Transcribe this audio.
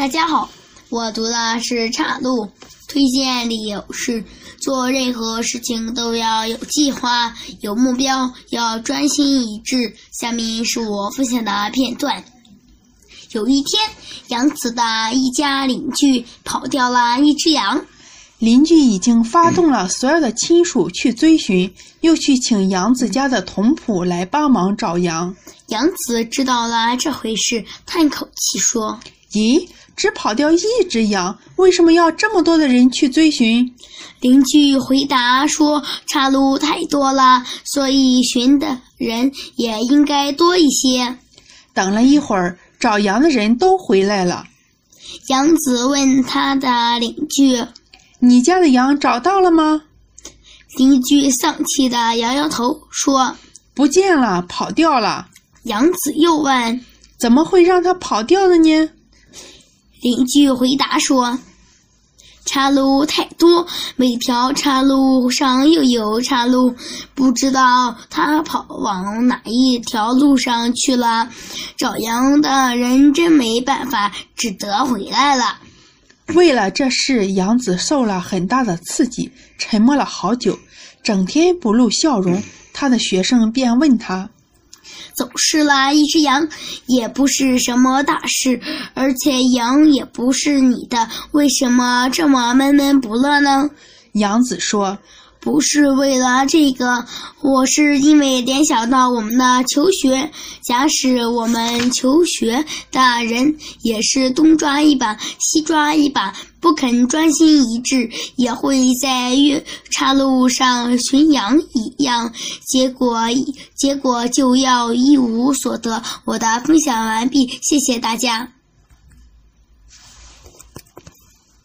大家好，我读的是岔路。推荐理由是：做任何事情都要有计划、有目标，要专心一致。下面是我分享的片段。有一天，杨子的一家邻居跑掉了一只羊。邻居已经发动了所有的亲属去追寻，又去请杨子家的童仆来帮忙找羊。杨子知道了这回事，叹口气说：“咦，只跑掉一只羊，为什么要这么多的人去追寻？”邻居回答说：“岔路太多了，所以寻的人也应该多一些。”等了一会儿，找羊的人都回来了。杨子问他的邻居。你家的羊找到了吗？邻居丧气的摇摇头说：“不见了，跑掉了。”杨子又问：“怎么会让它跑掉的呢？”邻居回答说：“岔路太多，每条岔路上又有岔路，不知道他跑往哪一条路上去了。找羊的人真没办法，只得回来了。”为了这事，杨子受了很大的刺激，沉默了好久，整天不露笑容。他的学生便问他：“走失了一只羊，也不是什么大事，而且羊也不是你的，为什么这么闷闷不乐呢？”杨子说。不是为了这个，我是因为联想到我们的求学。假使我们求学的人也是东抓一把西抓一把，不肯专心一致，也会在月岔路上寻羊一样，结果结果就要一无所得。我的分享完毕，谢谢大家。